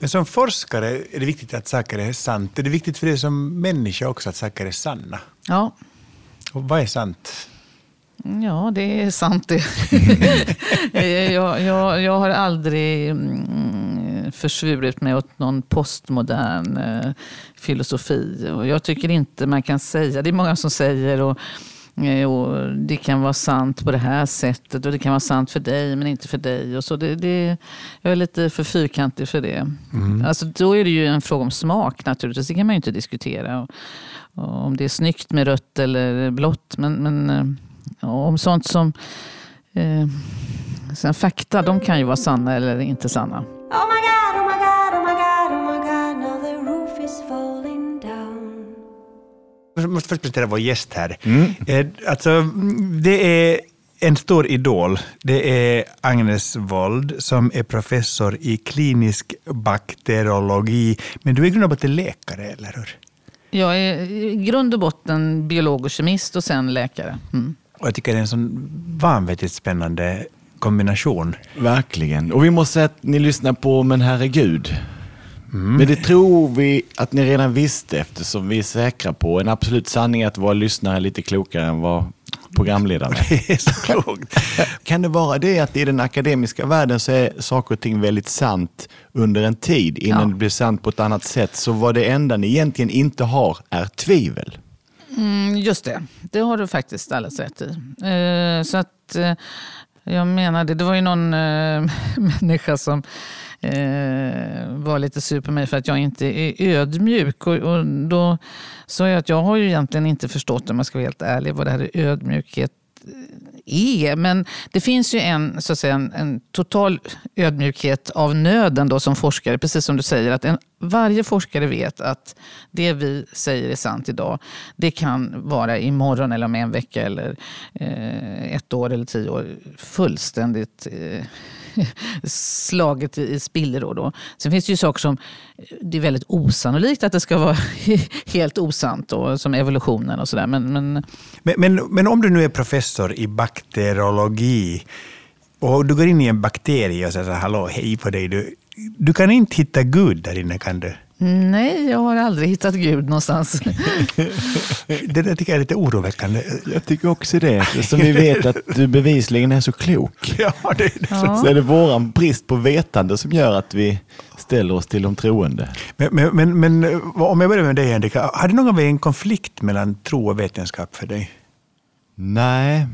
Men som forskare är det viktigt att saker är sant. Är det viktigt för dig som människa också att saker är sanna? Ja. Och vad är sant? Ja, det är sant det. jag, jag, jag har aldrig mm, försvurit mig åt någon postmodern eh, filosofi. Och jag tycker inte man kan säga, det är många som säger, och, och det kan vara sant på det här sättet och det kan vara sant för dig men inte för dig. Och så det, det, jag är lite för fyrkantig för det. Mm. Alltså, då är det ju en fråga om smak naturligtvis, det kan man ju inte diskutera. Och, och om det är snyggt med rött eller blått. Men, men eh, om sånt som eh, sen fakta, de kan ju vara sanna eller inte sanna. Oh Jag måste först presentera vår gäst här. Mm. Eh, alltså, det är en stor idol. Det är Agnes Wold som är professor i klinisk bakteriologi. Men du är i grund och botten läkare, eller hur? Jag är i grund och botten biolog och kemist och sen läkare. Mm. Och jag tycker det är en sån vanvettigt spännande kombination. Verkligen. Och vi måste säga att ni lyssnar på Men herregud. Mm. Men det tror vi att ni redan visste eftersom vi är säkra på en absolut sanning att våra lyssnare är lite klokare än vad programledarna Det är så klokt. kan det vara det att i den akademiska världen så är saker och ting väldigt sant under en tid innan ja. det blir sant på ett annat sätt. Så vad det enda ni egentligen inte har är tvivel. Mm, just det, det har du faktiskt alldeles rätt i. Eh, så att, eh, jag menade, det var ju någon eh, människa som eh, var lite sur på mig för att jag inte är ödmjuk. Och, och då sa jag att jag har ju egentligen inte förstått, om jag ska vara helt ärlig, vad det här är ödmjukhet är. Men det finns ju en, så att säga, en, en, total ödmjukhet av nöden då som forskare. Precis som du säger, att en, varje forskare vet att det vi säger är sant idag, det kan vara imorgon eller om en vecka eller eh, ett år eller tio år fullständigt eh, slaget i, spillror. Då. Sen finns det ju saker som det är väldigt osannolikt att det ska vara helt osant, då, som evolutionen och sådär. Men, men... Men, men, men om du nu är professor i bakteriologi och du går in i en bakterie och säger hallå, hej på dig. Du, du kan inte hitta Gud där inne, kan du? Nej, jag har aldrig hittat Gud någonstans. det där tycker jag är lite oroväckande. Jag tycker också det, eftersom vi vet att du bevisligen är så klok. Ja, det är det. Ja. Så är det våran brist på vetande som gör att vi ställer oss till de troende. Men, men, men, men om jag börjar med dig Henrik, har det någon gång varit en konflikt mellan tro och vetenskap för dig? Nej,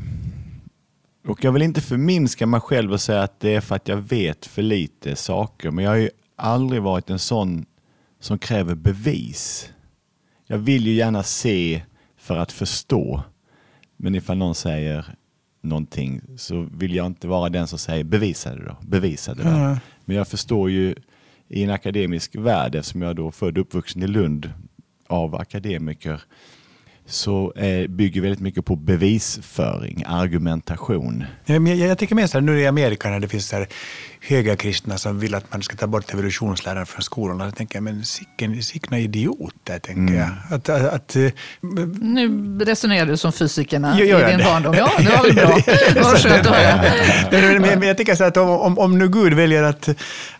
och jag vill inte förminska mig själv och säga att det är för att jag vet för lite saker, men jag har ju aldrig varit en sån som kräver bevis. Jag vill ju gärna se för att förstå. Men ifall någon säger någonting så vill jag inte vara den som säger bevisa det då. Bevisa det mm. Men jag förstår ju i en akademisk värld, eftersom jag då född och uppvuxen i Lund av akademiker, så eh, bygger väldigt mycket på bevisföring, argumentation. Jag, jag, jag tycker mer så här, nu i Amerika när det finns så här högerkristna som vill att man ska ta bort evolutionsläran från skolorna. Jag tänker men sicken, sickna idioter, tänker mm. jag. Att, att, att, eh, nu resonerar du som fysikerna i din barndom. Ja, det var väl bra. Vad skönt att höra. Men jag tänker så att om, om, om nu Gud väljer att,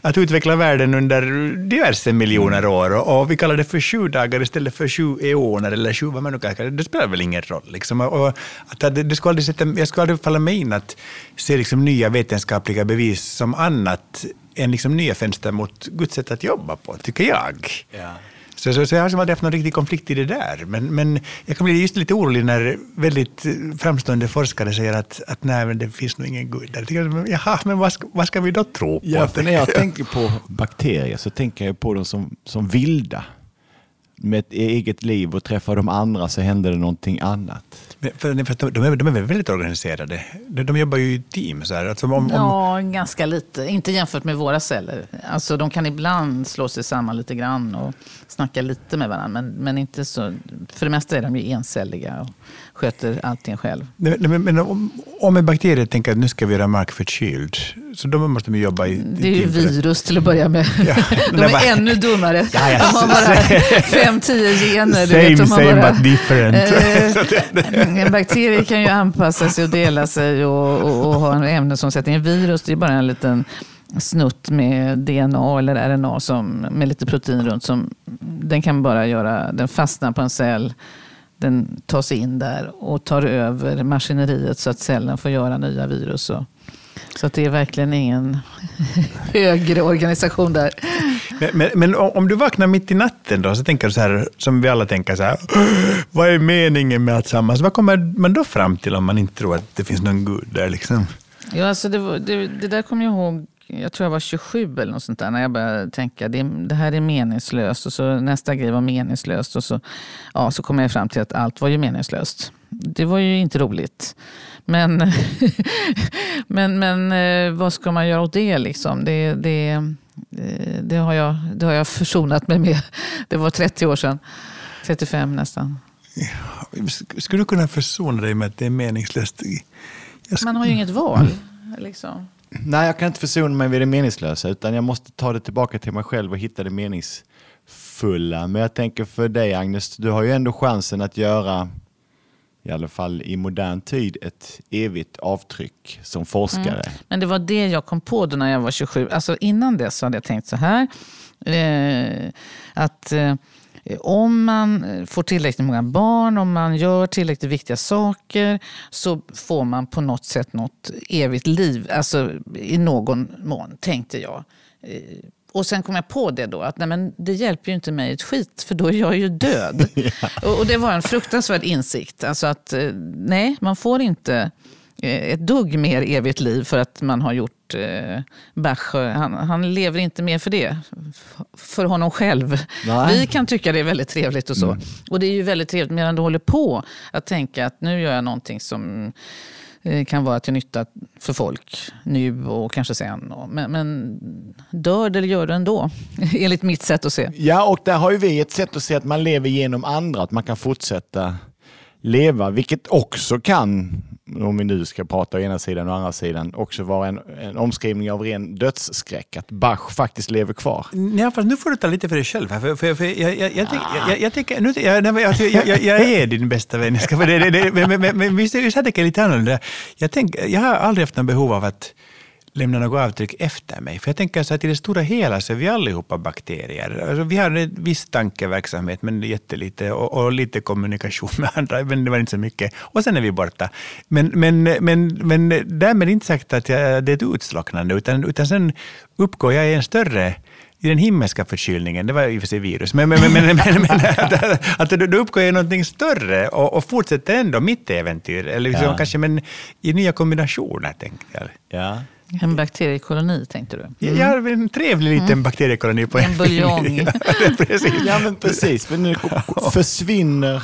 att utveckla världen under diverse miljoner mm. år och, och, vi kallar det för sju dagar istället för sju eoner eller sju, vad man nu kallar det, det spelar väl ingen roll. Liksom. Och, att, det, det skulle aldrig sätta, jag skulle aldrig falla mig in att se liksom nya vetenskapliga bevis som annat än liksom nya fönster mot Guds sätt att jobba på, tycker jag. Ja. Så, så, så, jag har aldrig haft någon riktig konflikt i det där. Men, men jag kan bli just lite orolig när väldigt framstående forskare säger att, att nej, men det finns nog ingen Gud där. Jag, jaha, men vad ska, vad ska vi då tro på? Ja, för när jag tänker på bakterier så tänker jag på dem som, som vilda med ett eget liv och träffar de andra så händer det någonting annat. För, för de, är, de är väldigt organiserade. De, de jobbar ju i team. Så här. Alltså om, om... Ja, ganska lite. Inte jämfört med våra celler. Alltså, de kan ibland slå sig samman lite grann och snacka lite med varandra. Men, men inte så. För det mesta är de ju encelliga och sköter allting själv. Men, men om, om en bakterie tänker att nu ska vi göra mark förkyld, så då måste de jobba i... Det är ju virus till att börja med. Ja, de är bara... ännu dummare. Ja, ja. De har bara fem, tio gener. Same, vet, same bara, but different. Eh, en bakterie kan ju anpassa sig och dela sig och, och, och ha en ämnesomsättning. En virus det är bara en liten snutt med DNA eller RNA som, med lite protein runt. Som, den kan bara göra, den fastnar på en cell, den tar sig in där och tar över maskineriet så att cellen får göra nya virus. Och, så det är verkligen ingen högre organisation där. Men, men, men, om du vaknar mitt i natten då, så tänker du så här, som vi alla tänker så här, vad är meningen med att sammas? Vad kommer man då fram till om man inte tror att det finns någon gud där? Liksom? Ja, alltså det, det, det där kommer jag ihåg jag tror jag var 27 eller något sånt där, när jag började tänka det, det här är meningslöst. Och så nästa grej var meningslöst. Och så, ja, så kom jag fram till att allt var ju meningslöst. Det var ju inte roligt. Men, men, men eh, vad ska man göra åt det? Liksom? Det, det, det, har jag, det har jag försonat mig med. Det var 30 år sedan. 35 nästan. Skulle du kunna försona dig med att det är meningslöst? Man har ju inget val. Liksom. Nej, jag kan inte försona mig vid det meningslösa, utan jag måste ta det tillbaka till mig själv och hitta det meningsfulla. Men jag tänker för dig Agnes, du har ju ändå chansen att göra, i alla fall i modern tid, ett evigt avtryck som forskare. Mm. Men det var det jag kom på då när jag var 27. Alltså innan dess hade jag tänkt så här, eh, att eh, om man får tillräckligt många barn, om man gör tillräckligt viktiga saker så får man på något sätt något evigt liv. Alltså i någon mån, tänkte jag. Eh, och sen kom jag på det då, att nej, men det hjälper ju inte mig ett skit, för då är jag ju död. ja. och, och, det var en fruktansvärd insikt. Alltså att nej, man får inte ett dugg mer evigt liv för att man har gjort eh, Bach. Han, han, lever inte mer för det, för honom själv. Nej. Vi kan tycka det är väldigt trevligt och så. Mm. Och det är ju väldigt trevligt medan du håller på att tänka att nu gör jag någonting som eh, Eh, kan vara till nytta för folk nu och kanske sen. Men, men dör det eller gör det ändå, enligt mitt sätt att se. Ja, och där har ju vi ett sätt att se att man lever genom andra, att man kan fortsätta leva, vilket också kan om vi nu ska prata å ena sidan och andra sidan, också vara en, en omskrivning av ren dödsskräck. Att Bach faktiskt lever kvar. Ja, fast nu får du ta lite för dig själv. Här, för, för, för jag, jag, jag, jag, jag, nu, jag, jag, jag, jag är din bästa vän. För det, det, det, men, men, men visst jag tänker lite annorlunda. Jag, tänk, jag har aldrig haft något behov av att lämna något avtryck efter mig. För jag tänker så att i det stora hela så är vi allihopa bakterier. Alltså vi har en viss tankeverksamhet, men jättelite, och, och lite kommunikation med andra, men det var inte så mycket. Och sen är vi borta. Men, men, men, men därmed inte sagt att jag, det är ett utslocknande, utan, utan sen uppgår jag i en större i den himmelska förkylningen, det var i och för sig virus, men, men, men, men, men, men att, att då uppgår i någonting större och, och fortsätter ändå mitt äventyr, eller liksom ja. kanske men i nya kombinationer, tänkte jag. Ja. En bakteriekoloni tänkte du? Mm. Ja, en trevlig liten mm. bakteriekoloni på en, en buljong. ja, precis. ja, men precis. För nu försvinner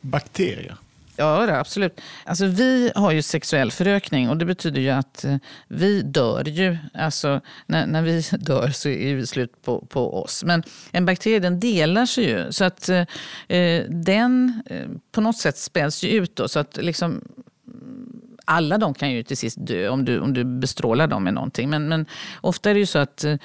bakterier. Ja, det, absolut. Alltså, vi har ju sexuell förökning och det betyder ju att eh, vi dör ju. Alltså, när, när vi dör så är det slut på, på oss. Men en bakterie den delar sig ju. Så att eh, eh den eh, på något sätt späds ju ut. Då, så att liksom, alla de kan ju till sist dö om du, om du bestrålar dem med någonting. Men, men ofta är det ju så att eh,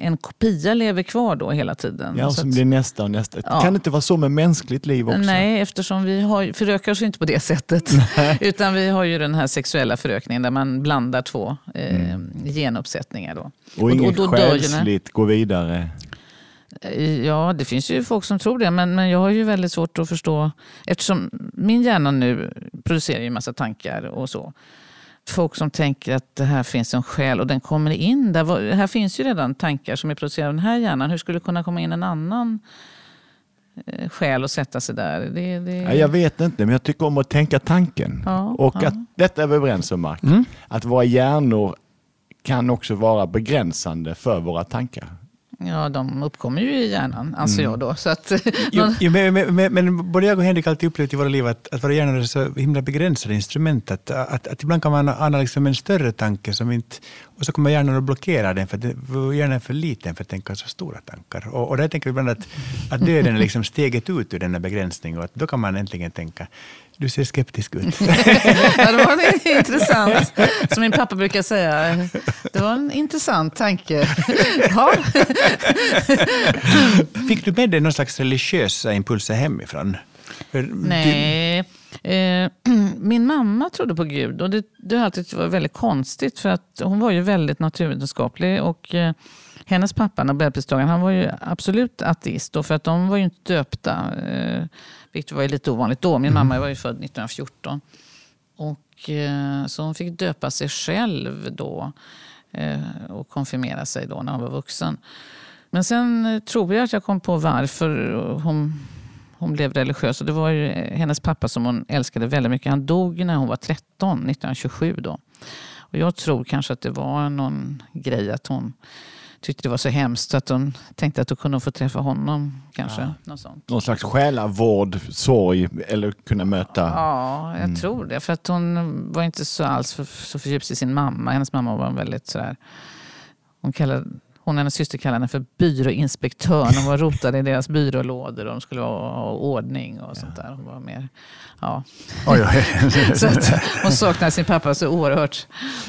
en kopia lever kvar då hela tiden. Ja, som blir nästa och nästa. Ja. Kan det inte vara så med mänskligt liv också? Nej, eftersom vi har, förökar oss inte på det sättet. Utan vi har ju den här sexuella förökningen där man blandar två eh, mm. genuppsättningar. Då. Och, och inget själsligt går vidare? Eh, ja, det finns ju folk som tror det, men, men jag har ju väldigt svårt att förstå eftersom min hjärna nu producerar ju massa tankar och så. Folk som tänker att det här finns en själ och den kommer in där. Här finns ju redan tankar som är producerade av den här hjärnan. Hur skulle det kunna komma in en annan eh, själ och sätta sig där? Det, det... Ja, jag vet inte, men jag tycker om att tänka tanken. Ja, och ja. att detta är vi överens om, Mark. Mm. Att våra hjärnor kan också vara begränsande för våra tankar. Ja, de uppkommer ju i hjärnan, anser mm. jag då. Så att, jo, jo, men, men, men, både jag och Henrik har alltid upplevt i våra liv att, att våra hjärnor är så himla begränsade instrument. Att, att, att ibland kan man ana liksom en större tanke som inte, och så kommer hjärnan att blockera den, för att hjärnan är för liten för att tänka så stora tankar. Och, och där tänker vi ibland att, att döden är liksom steget ut ur denna begränsning och att då kan man äntligen tänka du ser skeptisk ut. ja, det var intressant. Som min pappa brukar säga, det var en intressant tanke. Ja. Fick du med dig någon slags religiösa impulser hemifrån? Nej, Eh, min mamma trodde på Gud och det, det har alltid varit väldigt konstigt för att hon var ju väldigt naturvetenskaplig och eh, hennes pappa, nobelpristagaren, han var ju absolut ateist då, för att de var ju inte döpta. Vilket var lite ovanligt då. Min mamma var ju född 1914. Och, eh, så hon fick döpa sig själv då eh, och konfirmera sig då när hon var vuxen. Men sen eh, tror jag att jag kom på varför hon, hon blev religiös. Och det var hennes pappa som hon älskade väldigt mycket. Han dog när hon var 13, 1927. Då. Och jag tror kanske att det var någon grej att hon tyckte det var så hemskt att hon tänkte att hon kunde få träffa honom. kanske. Ja. Något sånt. Någon slags själavård, sorg eller kunna möta? Ja, jag mm. tror det. För att hon var inte så alls för, så förtjust i sin mamma. Hennes mamma var väldigt sådär... Hon kallade hon och hennes syster kallade henne för byråinspektör. De var rotade i deras byrålådor och de skulle ha ordning och sånt där. Hon var mer, ja. Oj, oj. så hon saknade sin pappa så oerhört.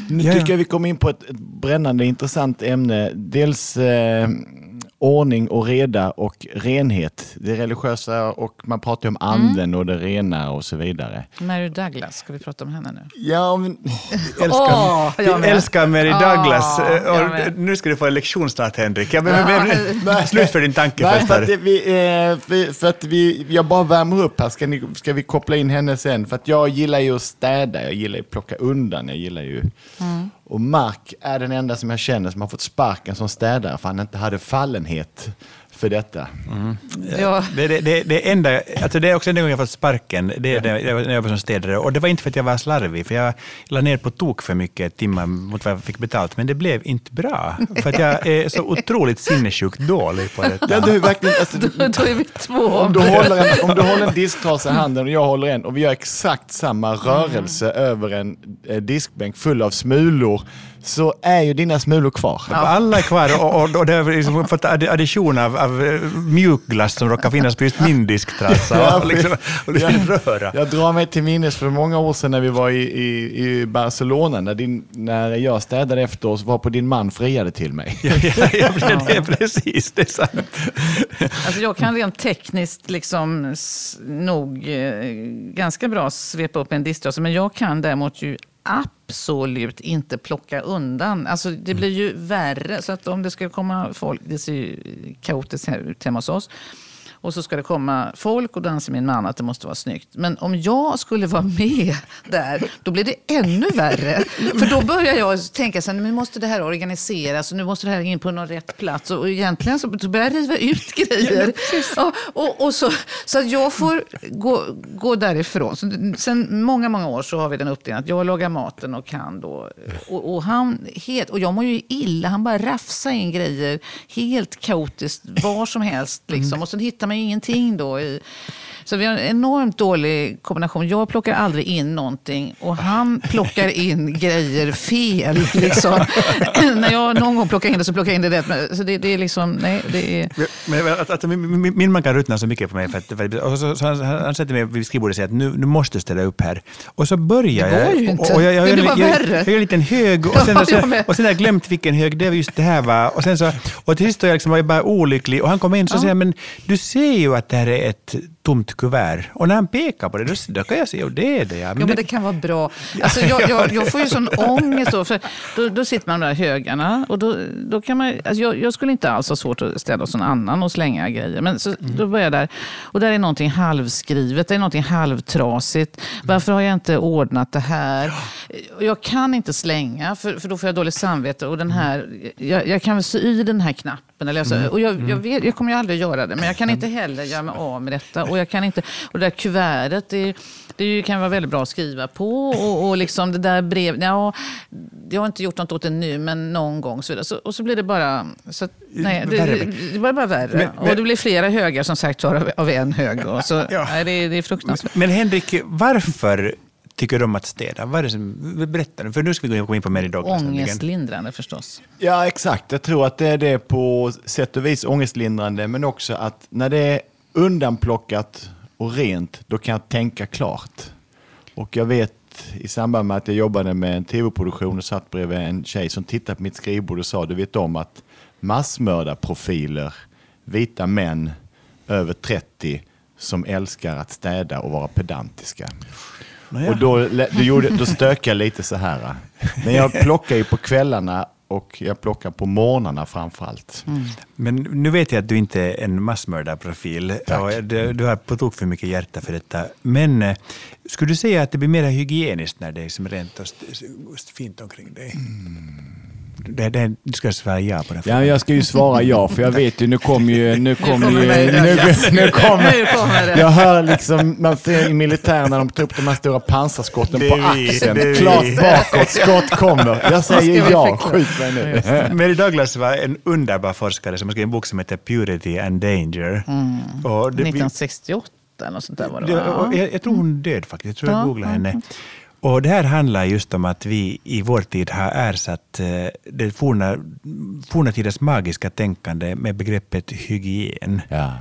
Nu tycker jag vi kommer in på ett, ett brännande intressant ämne. Dels eh, ordning och reda och renhet. Det religiösa och man pratar om anden mm. och det rena och så vidare. Mary Douglas, ska vi prata om henne nu? Ja, men... älskar, oh, jag älskar Mary Douglas. Oh, och nu ska du få en lektion snart, Henrik. Ja, men, men, slut för din tanke Nej, För att, vi, eh, för att vi, jag bara värmer upp här, ska, ni, ska vi koppla in henne sen? För att jag gillar ju att städa, jag gillar ju att plocka undan, jag gillar ju... Mm. Och Mark är den enda som jag känner som har fått sparken som städare för han inte hade fallenhet för detta. Mm. Ja. Det, det, det, det, enda, alltså det är också enda gången jag fått sparken, det är när jag, jag var som städare. Och det var inte för att jag var slarvig, för jag la ner på tok för mycket timmar mot vad jag fick betalt, men det blev inte bra. För att jag är så otroligt sinnessjukt dålig på detta. Ja, du, verkligen, alltså, då, då är vi två. Om du, håller en, om du håller en disktrasa i handen och jag håller en och vi gör exakt samma rörelse mm. över en eh, diskbänk full av smulor, så är ju dina smulor kvar. Ja. Alla är kvar och, och, och det har liksom fått addition av, av eh, mjukglass som råkar finnas på just min disktrassa. ja, och liksom, och liksom röra. jag drar mig till minnes för många år sedan när vi var i, i, i Barcelona, när, din, när jag städade efter oss, var på din man friade till mig. ja, ja, ja, det är precis, det är sant. Alltså jag kan rent tekniskt liksom nog eh, ganska bra svepa upp en disktrasa, men jag kan däremot ju absolut inte plocka undan. Alltså, det blir ju värre. Så att om det ska komma folk, det ser ju kaotiskt ut hemma hos oss. Och så ska det komma folk och då anser min man att det måste vara snyggt. Men om jag skulle vara med där, då blir det ännu värre. För då börjar jag tänka så här, nu måste det här organiseras och nu måste det här in på någon rätt plats. Och egentligen så, börjar jag riva ut grejer. Ja, och, och, så, så att jag får gå, gå därifrån. Så, sen många, många år så har vi den uppdelningen att jag lagar maten och kan då. Och, och, han, helt, och jag mår ju illa, han bara rafsar in grejer helt kaotiskt var som helst. Liksom. Och sen hittar man ingenting då. I, så vi har en enormt dålig kombination. Jag plockar aldrig in någonting och han plockar in grejer fel. Liksom. När jag någon gång plockar in det så plockar jag in det rätt. Så det, det är liksom, nej, det är... Men, att, att, min, min man kan ruttna så mycket på mig. För att, för, och så, så han, han sätter mig vid skrivbordet och säger att nu, nu måste du ställa upp här. Och så börjar jag. Det går ju inte. Och jag, jag, jag, jag, jag, jag gör en liten hög och sen, ja, så, och sen har jag glömt vilken hög, det var just det här. Va? Och, sen så, och till sist var jag liksom, bara olycklig och han kom in och ja. säger men du ser ju att det här är ett tomt kuvert. Och när han pekar på det, då, då kan jag säga att det är det. Ja. Men, ja, men det kan vara bra. Alltså, jag, jag, jag får ju sån ångest då, för då, då sitter man med de där högarna. Och då, då kan man, alltså jag, jag, skulle inte alls ha svårt att ställa hos någon annan och slänga grejer. Men så, mm. då börjar jag där. Och där är någonting halvskrivet, det är någonting halvtrasigt. Varför har jag inte ordnat det här? Jag kan inte slänga, för, för då får jag dåligt samvete. Och den här, jag, jag kan väl sy i den här knappen kroppen. Eller alltså, och jag, jag, mm. vet, jag kommer ju aldrig göra det, men jag kan inte heller göra mig av med detta. Och, jag kan inte, och det där kuvertet, det, det kan vara väldigt bra att skriva på. Och, och liksom det där brev, ja, jag har inte gjort något åt det nu, men någon gång. Så, så och så blir det bara... Så, nej, det, det, det blir bara värre. Men, men, och det blir flera högar som sagt av, av en hög. Och så, ja. nej, det, det är fruktansvärt. Men Henrik, varför tycker du om att städa? Vad är det som, berätta, för nu ska vi komma in på Mary Douglas. Ångestlindrande förstås. Ja, exakt. Jag tror att det är det på sätt och vis ångestlindrande, men också att när det är undanplockat och rent, då kan jag tänka klart. Och jag vet i samband med att jag jobbade med en tv-produktion och satt bredvid en tjej som tittade på mitt skrivbord och sa, du vet om att massmördarprofiler, vita män över 30, som älskar att städa och vara pedantiska. Nåja. Och då, då, gjorde, då stökade jag lite så här. Men jag plockar ju på kvällarna och jag plockar på morgnarna framförallt. Mm. Men nu vet jag att du inte är en massmördarprofil. Tack. Du, du har på tok för mycket hjärta för detta. Men eh, skulle du säga att det blir mer hygieniskt när det är som rent och fint omkring dig? Det, det, du ska svara ja på den Ja, jag ska ju svara ja, för jag vet ju, nu kommer ju... Nu kommer kommer ju, det. nu, nu kommer, Nu kommer det. jag hör liksom, man ser i militären när de tar upp de här stora pansarskotten Det på vi, axeln. det är Klart vi. bakåt, skott kommer. Jag säger vi ja, skjut mig nu. Mary Douglas var en underbar forskare som skrivit en bok som heter Purity and Danger. Och det- vi- 1968 eller något sånt där var det, Det, va? jag, jag tror hon död faktiskt. Jag tror jag Ja, googlade henne. Och det här handlar just om att vi i vår tid har ersatt eh, det forna, forna tiders magiska tänkande med begreppet hygien. Ja.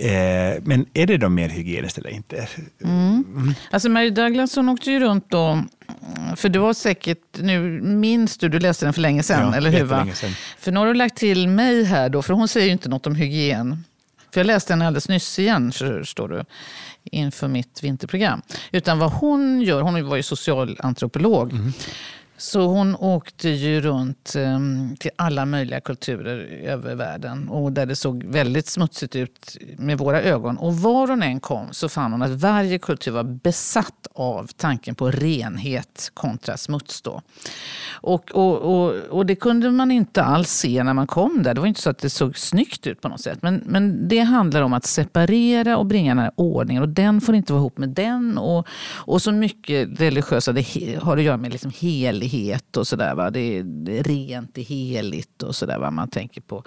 Eh, men är det då mer hygieniskt eller inte? Alltså Mary Douglas hon åkte ju runt då, för du har säkert, nu minns du, du läste den för länge sedan, Ja, eller hur? Sedan. För nu har du lagt till mig här då, för hon säger ju inte något om hygien. För jag läste den alldeles nyss igen, förstår du, inför mitt vinterprogram. Utan vad hon gör, hon var ju socialantropolog, mm så hon åkte ju runt ehm, till alla möjliga kulturer över världen och där det såg väldigt smutsigt ut med våra ögon. Och var hon än kom så fann hon att varje kultur var besatt av tanken på renhet kontra smuts. Då. Och, och, och, och det kunde man inte alls se när man kom där. Det var inte så att det såg snyggt ut på något sätt. Men, men det handlar om att separera och bringa den här ordningen. Och den får inte vara ihop med den. Och, och så mycket religiösa, det har att göra med liksom helighet och sådär. va. Det, är- rent, det är heligt och sådär. va. Man tänker på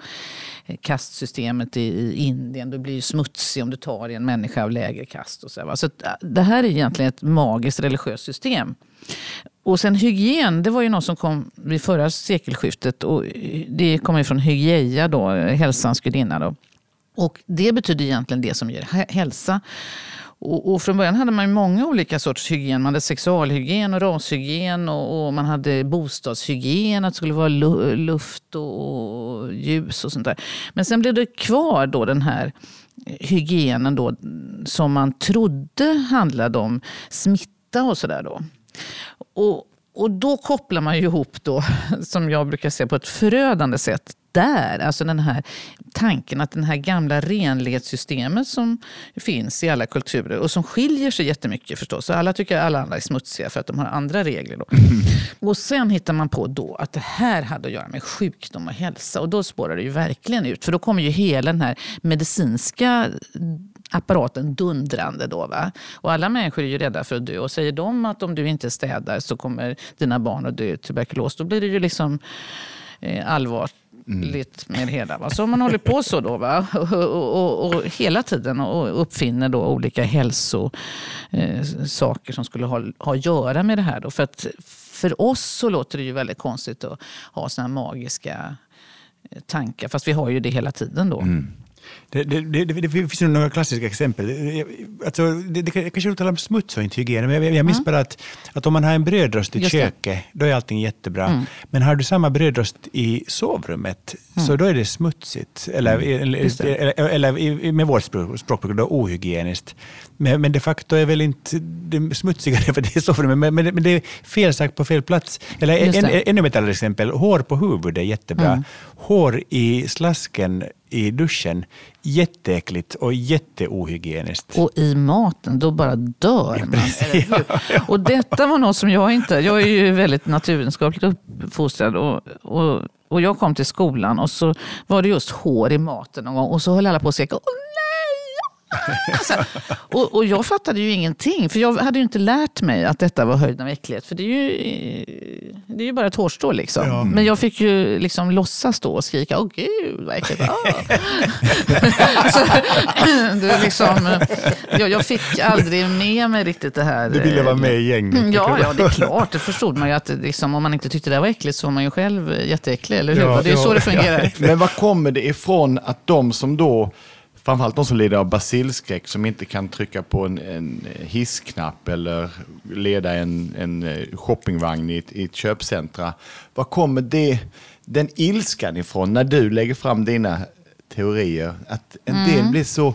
eh, kastsystemet i, i Indien. Du blir ju smutsig om du tar i en människa av lägre kast. Och så där, va. så eh, det här är egentligen ett magiskt religiöst system. Och sen hygien, det var ju något som kom vid förra sekelskiftet. Och eh, det kommer från Hygieia, då, hälsans gudinna. Då. Och det betyder egentligen det som ger hälsa. Och, och från början hade man många olika sorters hygien. Man hade sexualhygien och rashygien och, och man hade bostadshygien, att det skulle vara lu- luft och, och ljus och sånt där. Men sen blev det kvar då den här hygienen då, som man trodde handlade om smitta och sådär då. Och, och då kopplar man ju ihop då, som jag brukar säga på ett förödande sätt, där, alltså den här tanken att den här gamla renlighetssystemet som finns i alla kulturer och som skiljer sig jättemycket förstås. Så alla tycker att alla andra är smutsiga för att de har andra regler. Då. Och sen hittar man på då att det här hade att göra med sjukdom och hälsa och då spårar det ju verkligen ut. För då kommer ju hela den här medicinska apparaten dundrande. Då, va? Och alla människor är ju rädda för att dö. Och säger de att om du inte städar så kommer dina barn att dö i tuberkulos, då blir det ju liksom eh, allvarligt med det hela. Va? Så om man håller på så då, va? Och, och, och, och hela tiden och uppfinner då olika hälsosaker eh, som skulle ha, ha att göra med det här. Då. För, att, för oss så låter det ju väldigt konstigt att ha såna här magiska eh, tankar, fast vi har ju det hela tiden då. Det, det, det, det, det finns ju några klassiska exempel. Alltså, det, det, jag kanske talar om smuts och inte hygien, men jag, jag minns bara att, att om man har en brödrost i Just köket, då är allting jättebra. Men har du samma brödrost i sovrummet, så då är det smutsigt. Eller, Just eller, eller, eller med vårt språk- språkbruk, då ohygieniskt. Men, men de facto är väl inte det smutsigare för det är sovrummet, men, men, det- men det är fel sak på fel plats. Eller en, ännu ett exempel, hår på huvudet är jättebra. Mm. Hår i slasken i duschen, jätteäckligt och jätteohygieniskt. Och i maten, då bara dör man. eller hur? Och detta var något som jag inte... Jag är ju väldigt naturvetenskapligt uppfostrad. Och, och, och jag kom till skolan och så var det just hår i maten någon gång. Och så höll alla på att Åh nej! Alltså, och, och jag fattade ju ingenting, för jag hade ju inte lärt mig att detta var höjden av äcklighet. För det är ju, det är ju bara ett hårstrå. Liksom. Men jag fick ju liksom låtsas då och skrika, åh gud vad äckligt. Ah. det liksom, jag, jag fick aldrig med mig riktigt det här. Du ville vara med i gänget. Mm, Ja, ja, det är klart. Det förstod man ju att liksom, om man inte tyckte det var äckligt så var man ju själv jätteäcklig, eller hur? Ja, det är ju ja, så det fungerar. Men vad kommer det ifrån att de som då, framförallt de som lider av basilskräck, som inte kan trycka på en, en hissknapp eller leda en, en eh, shoppingvagn i ett, i ett köpcentra. Var kommer det, den ilskan ifrån när du lägger fram dina teorier? Att en del blir så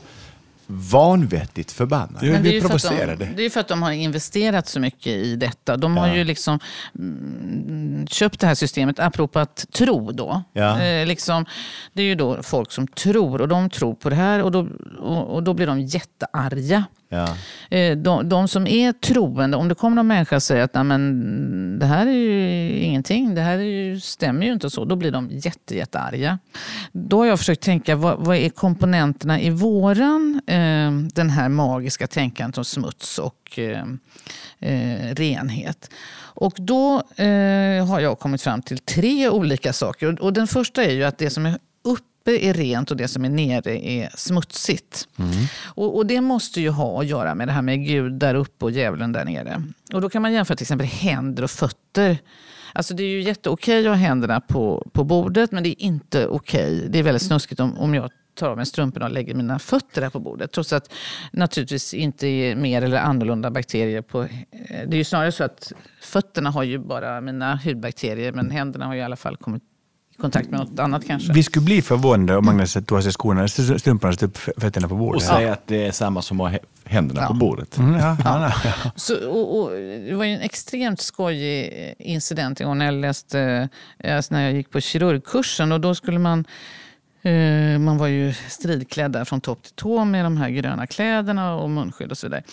vanvettigt förbannad. Ja. Men det är ju för att provocerade. de, det är för att de har investerat så mycket i detta. De har Ja. ju liksom mm, köpt det här systemet, apropå att tro då. Ja. Eh, liksom, det är ju då folk som tror och de tror på det här och då, och, och då blir de jättearga. Ja. Eh, de, de som är troende, om det kommer någon människa och säger att Nej, men, det här är ju ingenting, det här är ju, stämmer ju inte så, då blir de jätte, jättearga. Då har jag försökt tänka, vad, vad är komponenterna i våran, eh, den här magiska tänkandet om smuts och eh, eh, renhet? Och då eh, har jag kommit fram till tre olika saker. Och, och den första är ju att det som är uppe är rent och det som är nere är smutsigt. Och, och det måste ju ha att göra med det här med Gud där uppe och djävulen där nere. Och då kan man jämföra till exempel händer och fötter. Alltså det är ju jätteokej att ha händerna på, på bordet men det är inte okej. Det är väldigt snuskigt om, om jag tar av mig strumporna och lägger mina fötter här på bordet. Trots att naturligtvis inte är mer eller annorlunda bakterier på... Det är ju snarare så att fötterna har ju bara mina hudbakterier men händerna har ju i alla fall kommit kontakt med något annat kanske. Vi skulle bli förvånade om Magnus tog av sig skorna, strumporna och upp fötterna på Och bordet. säga att det är samma som att ha hä- händerna Ja. på bordet. Mm, ja, ja, ja. Så, och, och, det var ju en extremt skojig incident en gång när jag läste, alltså när jag gick på kirurgkursen och då skulle man eh, man var ju stridklädd där från topp till tå med de här gröna kläderna och munskydd och så vidare.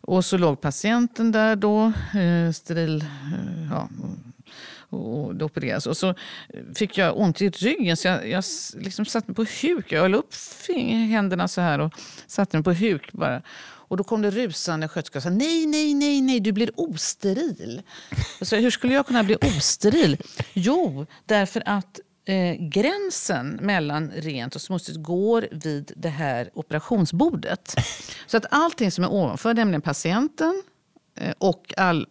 Och så låg patienten där då, eh, steril, eh, ja, och det opereras. Och så fick jag ont i ryggen så jag, jag liksom satte mig på huk. Jag höll upp händerna så här och satte mig på huk bara. Och då kom det rusande sköterska och sa nej, nej, nej, nej, du blir osteril. Jag sa, hur skulle jag kunna bli osteril? Jo, därför att eh, gränsen mellan rent och smutsigt går vid det här operationsbordet. Så att allting som är ovanför, nämligen patienten, och all,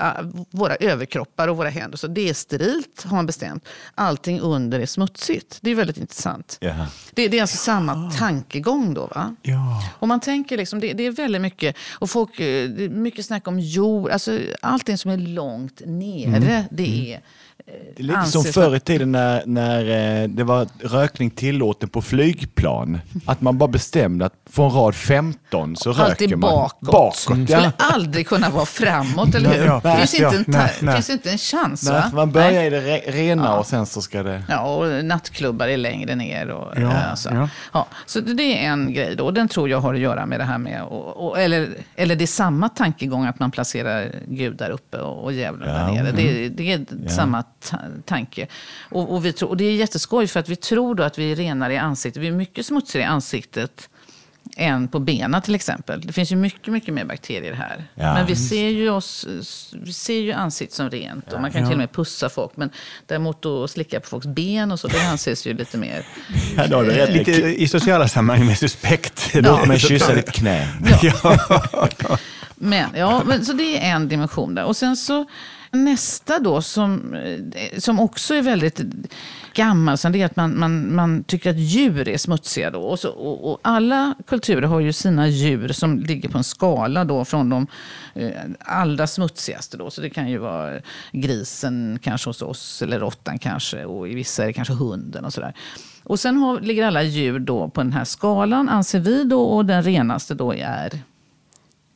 våra överkroppar och våra händer. Så det är sterilt har man bestämt. Allting under är smutsigt. Det är väldigt intressant. Jaha. Det, det är alltså samma tankegång då. va? Ja. Och man tänker liksom, det, det är väldigt mycket, och folk, eh, det är mycket snack om jord, alltså allting som är långt nere, det är... eh, Det är lite som förr i tiden när, när eh, det var rökning tillåten på flygplan. Att man bara bestämde att från rad 15 så Alltid röker man bakåt. bakåt Det ja. skulle aldrig kunna vara framåt, eller hur? Ja, det finns, ja, inte nej, nej. finns inte en chans. Nej, man börjar Nej. i det re- rena och sen så ska det... Ja, och nattklubbar är längre ner. Och, Ja, eh, så. ja. Så det är en grej då. Den tror jag har att göra med det här med... Och, och, eller, eller det är samma tankegång att man placerar Gud där uppe och, och djävulen där nere. Det, det är samma tanke. Och, och, vi tror, och det är jätteskoj för att vi tror då att vi är renare i ansiktet. Vi är mycket smutsigare i ansiktet än på benen till exempel. Det finns ju mycket, mycket mer bakterier här. Ja. Men vi ser ju, oss, vi ser ju ansiktet som rent och man kan till och med pussa folk. Men däremot då slicka på folks ben och så, det anses ju lite mer... Ja, då du rätt. Lite i sociala sammanhang med suspekt. Låt mig kyssa ditt knä. Men, ja, men, så det är en dimension där. Och sen så nästa då som, eh, som också är väldigt gammal, så det är att man, man, man tycker att djur är smutsiga. Då. Och, så, och, och alla kulturer har ju sina djur som ligger på en skala då från de eh, allra smutsigaste. Då. Så det kan ju vara grisen kanske hos oss, eller råttan kanske, och i vissa är det kanske hunden och sådär. Och sen har, ligger alla djur då på den här skalan, anser vi då, och den renaste då är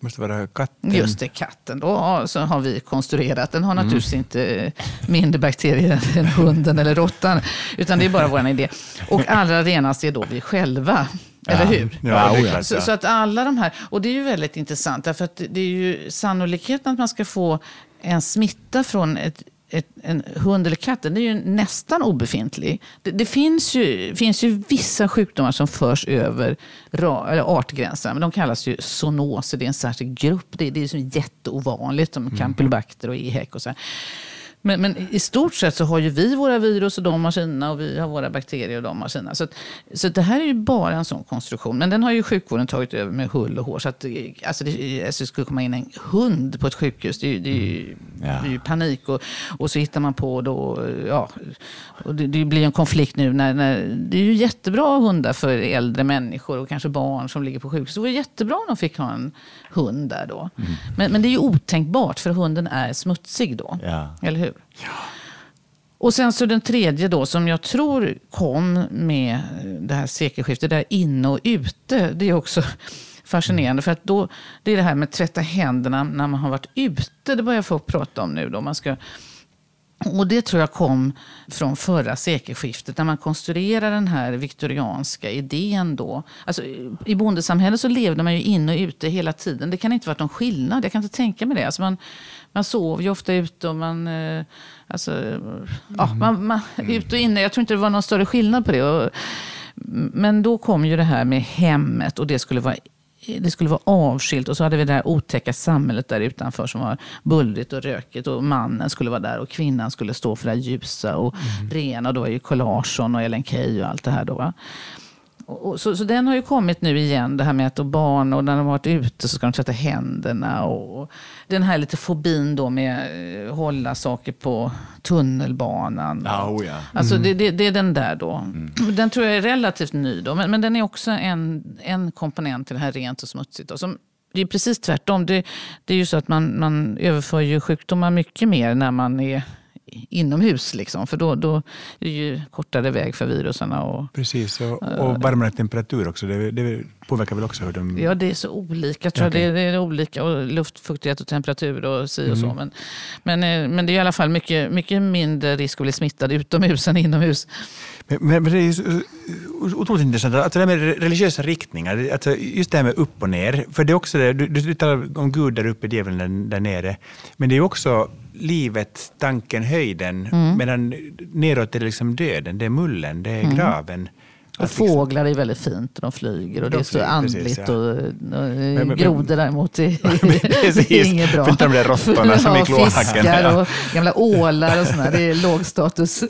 måste vara katten. Just det, katten. Då så har vi konstruerat. Den har Mm. naturligtvis inte mindre bakterier än hunden eller råttan. Utan det är bara vår idé. Och allra renast är då vi själva. Eller hur? Ja, Ja. Så, så att alla de här, och det är ju väldigt intressant, därför att det är ju sannolikheten att man ska få en smitta från ett, ett, en hund eller katt, den är ju nästan obefintlig. Det, det finns, ju, finns ju vissa sjukdomar som förs över ra, eller artgränserna, men de kallas ju zoonoser, det är en särskild grupp. Det, det är så jätteovanligt, som campylobacter och EHEC och så här. Men, men i stort sett så har ju vi våra virus och de har sina och vi har våra bakterier och de har sina. Så, att, så att det här är ju bara en sån konstruktion. Men den har ju sjukvården tagit över med hull och hår. Så att, alltså det, alltså det skulle komma in en hund på ett sjukhus, det är ju, det är ju, Ja. det är ju panik. Och, och så hittar man på då, ja, och det, det blir en konflikt nu. När, när, det är ju jättebra hundar för äldre människor och kanske barn som ligger på sjukhus. Det vore jättebra om de fick ha en hund där då. Men, men det är ju otänkbart för hunden är smutsig då. Ja. Eller hur? Och sen så den tredje då som jag tror kom med det här sekelskiftet, där inne och ute. Det är också fascinerande. För att då, det är det här med att tvätta händerna när man har varit ute. Det börjar folk prata om nu. Då. Man ska, och det tror jag kom från förra sekelskiftet när man konstruerar den här viktorianska idén. Då. Alltså, I bondesamhället så levde man ju inne och ute hela tiden. Det kan inte varit någon skillnad. Jag kan inte tänka mig det. Alltså man, man sov ju ofta ute och man... Eh, alltså, ja, man, man, ute och inne. Jag tror inte det var någon större skillnad på det. Och, men då kom ju det här med hemmet och det skulle vara det skulle vara avskilt och så hade vi det här otäcka samhället där utanför som var bullrigt och rökigt och mannen skulle vara där och kvinnan skulle stå för det ljusa och mm. rena. Och då var ju Carl Larsson och Ellen Key och allt det här. Då, va? Och, så, så den har ju kommit nu igen, det här med att barn, och när de har varit ute så ska de tvätta händerna. Och, den här lite fobin då med att eh, hålla saker på tunnelbanan. Oh, ja. Alltså det, det, det, är den där då. Mm. Den tror jag är relativt ny då, men, men den är också en, en komponent till det här rent och smutsigt. Då, som, det är precis tvärtom. Det, det är ju så att man, man överför ju sjukdomar mycket mer när man är inomhus. Liksom, för då, då är det ju kortare väg för virusen. Och, Precis, och, och varmare temperatur också. Det, det påverkar väl också hur de... Ja, det är så olika. Tror okay. det, det, är olika. Och luftfuktighet och temperatur och si och mm. så. Men, men, eh, men det är i alla fall mycket, mycket mindre risk att bli smittad utomhus än inomhus. Men, men, det är otroligt intressant. Alltså det här med religiösa riktningar, alltså just det här med upp och ner. För det är också det, du, du talar om Gud där uppe, djävulen där, där nere. Men det är också livet, tanken, höjden. Mm. Medan neråt är det liksom döden, det är mullen, det är mm. graven. Och fåglar är väldigt fint, de flyger och de det är så andligt. Precis, ja. och, och grodor däremot är, är inget bra. Förutom de där råttorna som är kloaken. Fiskar och gamla ålar och sådär, det är låg status.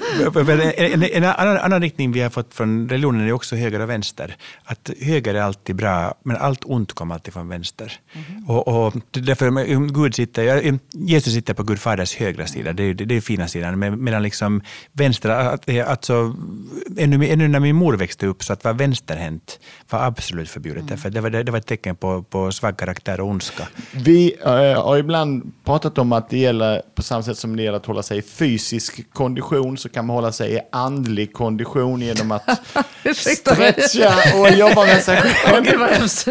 En, en, annan, annan, riktning vi har fått från religionen är också höger och vänster. Att höger är alltid bra, men allt ont kommer alltid från vänster. Mm. Och, och därför, Gud sitter, Jesus sitter på Gud faders högra sida, det är, det är fina sidan, medan liksom vänster, alltså, ännu, ännu när min mor växte växte upp så att vara vänsterhänt var absolut förbjudet. Mm. För det, var, det var ett tecken på, på svag karaktär och ondska. Vi äh, har ibland pratat om att det gäller, på samma sätt som det gäller att hålla sig i fysisk kondition, så kan man hålla sig i andlig kondition genom att stretcha och jobba med sig själv. Gud vad hemskt.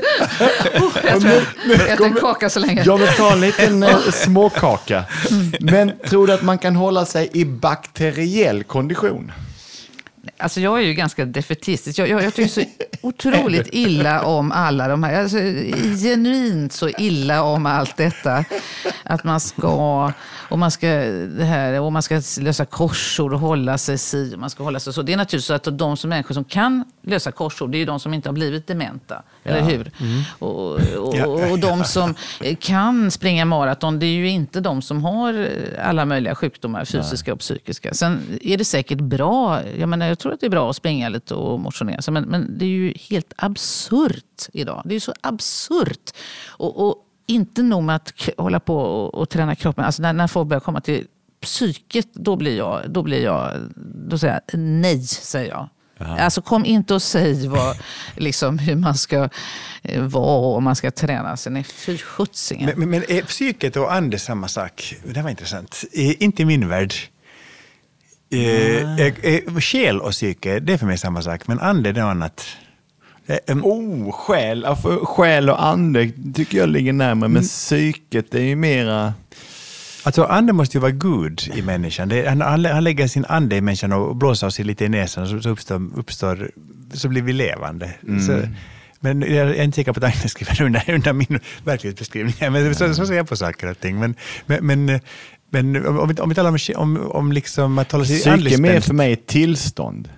jag tror jag äter en kaka så länge. Jag vill ta en liten äh, småkaka. Mm. Men tror du att man kan hålla sig i bakteriell kondition? Alltså jag är ju ganska defetistisk. Jag, jag, jag tycker så otroligt illa om alla de här, alltså, genuint så illa om allt detta. Att man ska, och man ska, det här, och man ska lösa korsord och hålla sig si, man ska hålla sig så. Det är naturligtvis så att de som människor som kan lösa korsord, det är ju de som inte har blivit dementa. Ja. Eller hur? Mm. Och, och, och, de som kan springa maraton, det är ju inte de som har alla möjliga sjukdomar, fysiska och psykiska. Sen är det säkert bra, jag menar jag tror att det är bra att springa lite och motionera men, men det är ju helt absurt idag. Det är så absurt. Och, och inte nog med att hålla på och, och träna kroppen. Alltså när, när folk börjar komma till psyket, då blir jag, då blir jag, då säger jag nej, säger jag. Aha. Alltså kom inte och säg vad, liksom, hur man ska eh, vara och om man ska träna sig. Nej, fy sjuttsingen. Men, men, men är psyket och ande samma sak? Det var intressant. Inte i min värld. Eh, själ och psyke, det är för mig samma sak, men ande det är något annat. Oh, själ, själ och ande tycker jag ligger närmare, men mm. psyket är ju mera... Alltså anden måste ju vara Gud i människan. Det, han, han lägger sin ande i människan och blåser oss lite i näsan så, så, uppstår, uppstår, så blir vi levande. Mm. Så, men jag är inte säker på att Agnes skriver under, under min verklighetsbeskrivning. Men så, så ser jag på saker och ting. Men, men, men men om, vi, om vi talar om, om, om liksom att hålla sig Psyke är mer för mig ett tillstånd.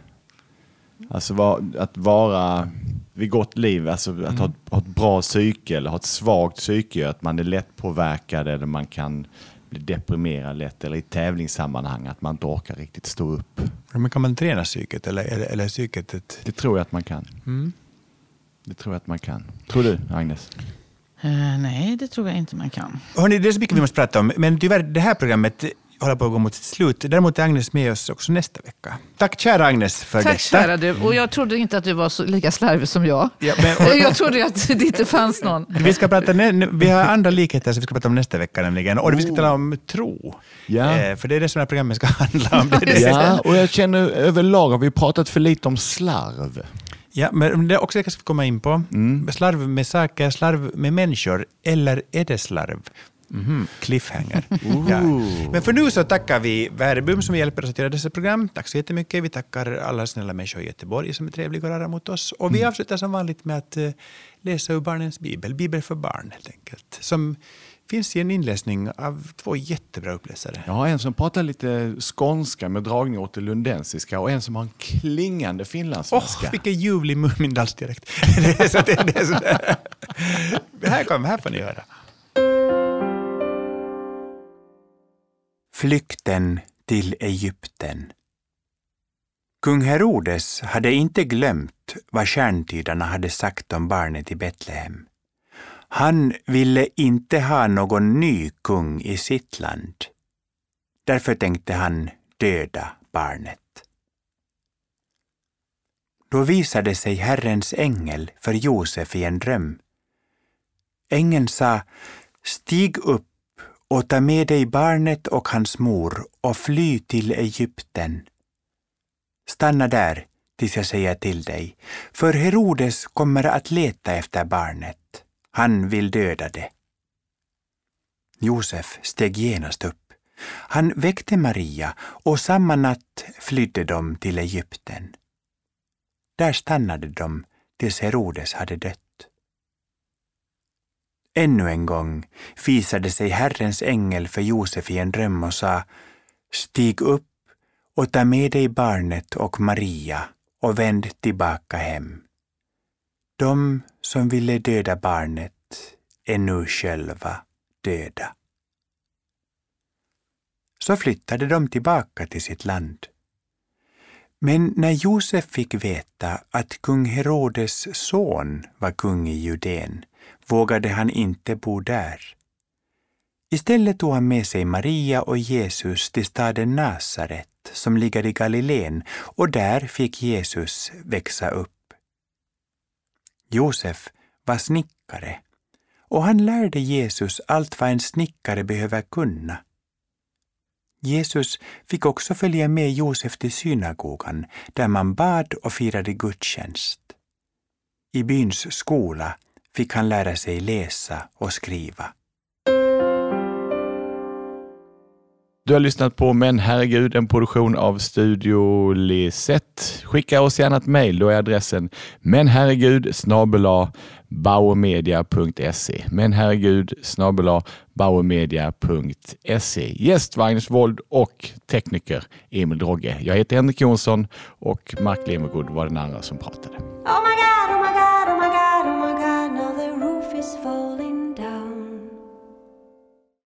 Alltså var, att vara vid gott liv, alltså att mm. ha, ha, ett bra psyke eller ha ett svagt psyke, att man är lättpåverkad eller man kan bli deprimerad lätt eller i tävlingssammanhang att man inte orkar riktigt stå upp. Men kan man träna psyket eller, eller, eller psyket ett... Det tror jag att man kan. Mm. Det tror jag att man kan. Tror du, Agnes? Uh, nej, det tror jag inte man kan. Hörrni, det är så mycket vi måste prata om, men tyvärr, det här programmet håller på att gå mot sitt slut. Däremot är Agnes med oss också nästa vecka. Tack kära Agnes för Tack, detta. Tack kära du. Och jag trodde inte att du var så, lika slarvig som jag. Ja, men, och, jag trodde att det inte fanns någon. Vi, ska prata, vi har andra likheter som vi ska prata om nästa vecka nämligen. Och vi ska tala om tro. Ja. Eh, för det är det som det här programmet ska handla om. Det det. Ja, och jag känner överlag har vi pratat för lite om slarv. Ja, men det är också det ska vi komma in på. Mm. Slarv med saker, slarv med människor, eller är det slarv? Mhm, Cliffhanger. ja. Men för nu så tackar vi Verbum som hjälper oss att göra dessa program. Tack så jättemycket. Vi tackar alla snälla människor i Göteborg som är trevliga och rara mot oss. Och vi avslutar som vanligt med att eh, läsa ur Barnens bibel, Bibel för barn helt enkelt. Som finns i en inläsning av två jättebra uppläsare. Har en som pratar lite skånska med dragning åt det lundensiska och en som har en klingande Åh, finlandssvenska. vilken ljuvlig Mumindalsdialekt. det är så, det, är så. Här kommer, här får ni höra. Flykten till Egypten. Kung Herodes hade inte glömt vad stjärntydarna hade sagt om barnet i Betlehem. Han ville inte ha någon ny kung i sitt land. Därför tänkte han döda barnet. Då visade sig Herrens ängel för Josef i en dröm. Ängeln sa, stig upp och ta med dig barnet och hans mor och fly till Egypten. Stanna där tills jag säger till dig, för Herodes kommer att leta efter barnet. Han vill döda det. Josef steg genast upp. Han väckte Maria och samma natt flydde de till Egypten. Där stannade de tills Herodes hade dött. Ännu en gång visade sig Herrens ängel för Josef i en dröm och sa Stig upp och ta med dig barnet och Maria och vänd tillbaka hem. De som ville döda barnet är nu själva döda. Så flyttade de tillbaka till sitt land. Men när Josef fick veta att kung Herodes son var kung i Judeen vågade han inte bo där. Istället tog han med sig Maria och Jesus till staden Nasaret som ligger i Galileen och där fick Jesus växa upp. Josef var snickare och han lärde Jesus allt vad en snickare behöver kunna. Jesus fick också följa med Josef till synagogan där man bad och firade gudstjänst. I byns skola fick han lära sig läsa och skriva. Du har lyssnat på Men herregud, en produktion av Studio Lisette. Skicka oss gärna ett mejl. Då är adressen menherregud bauermedia.se. Men herregud snabela bauermedia.se. Gäst Magnus Wold och tekniker Emil Drogge. Jag heter Henrik Jonsson och Mark Lemergood var den andra som pratade. Oh my god, oh my god, fold.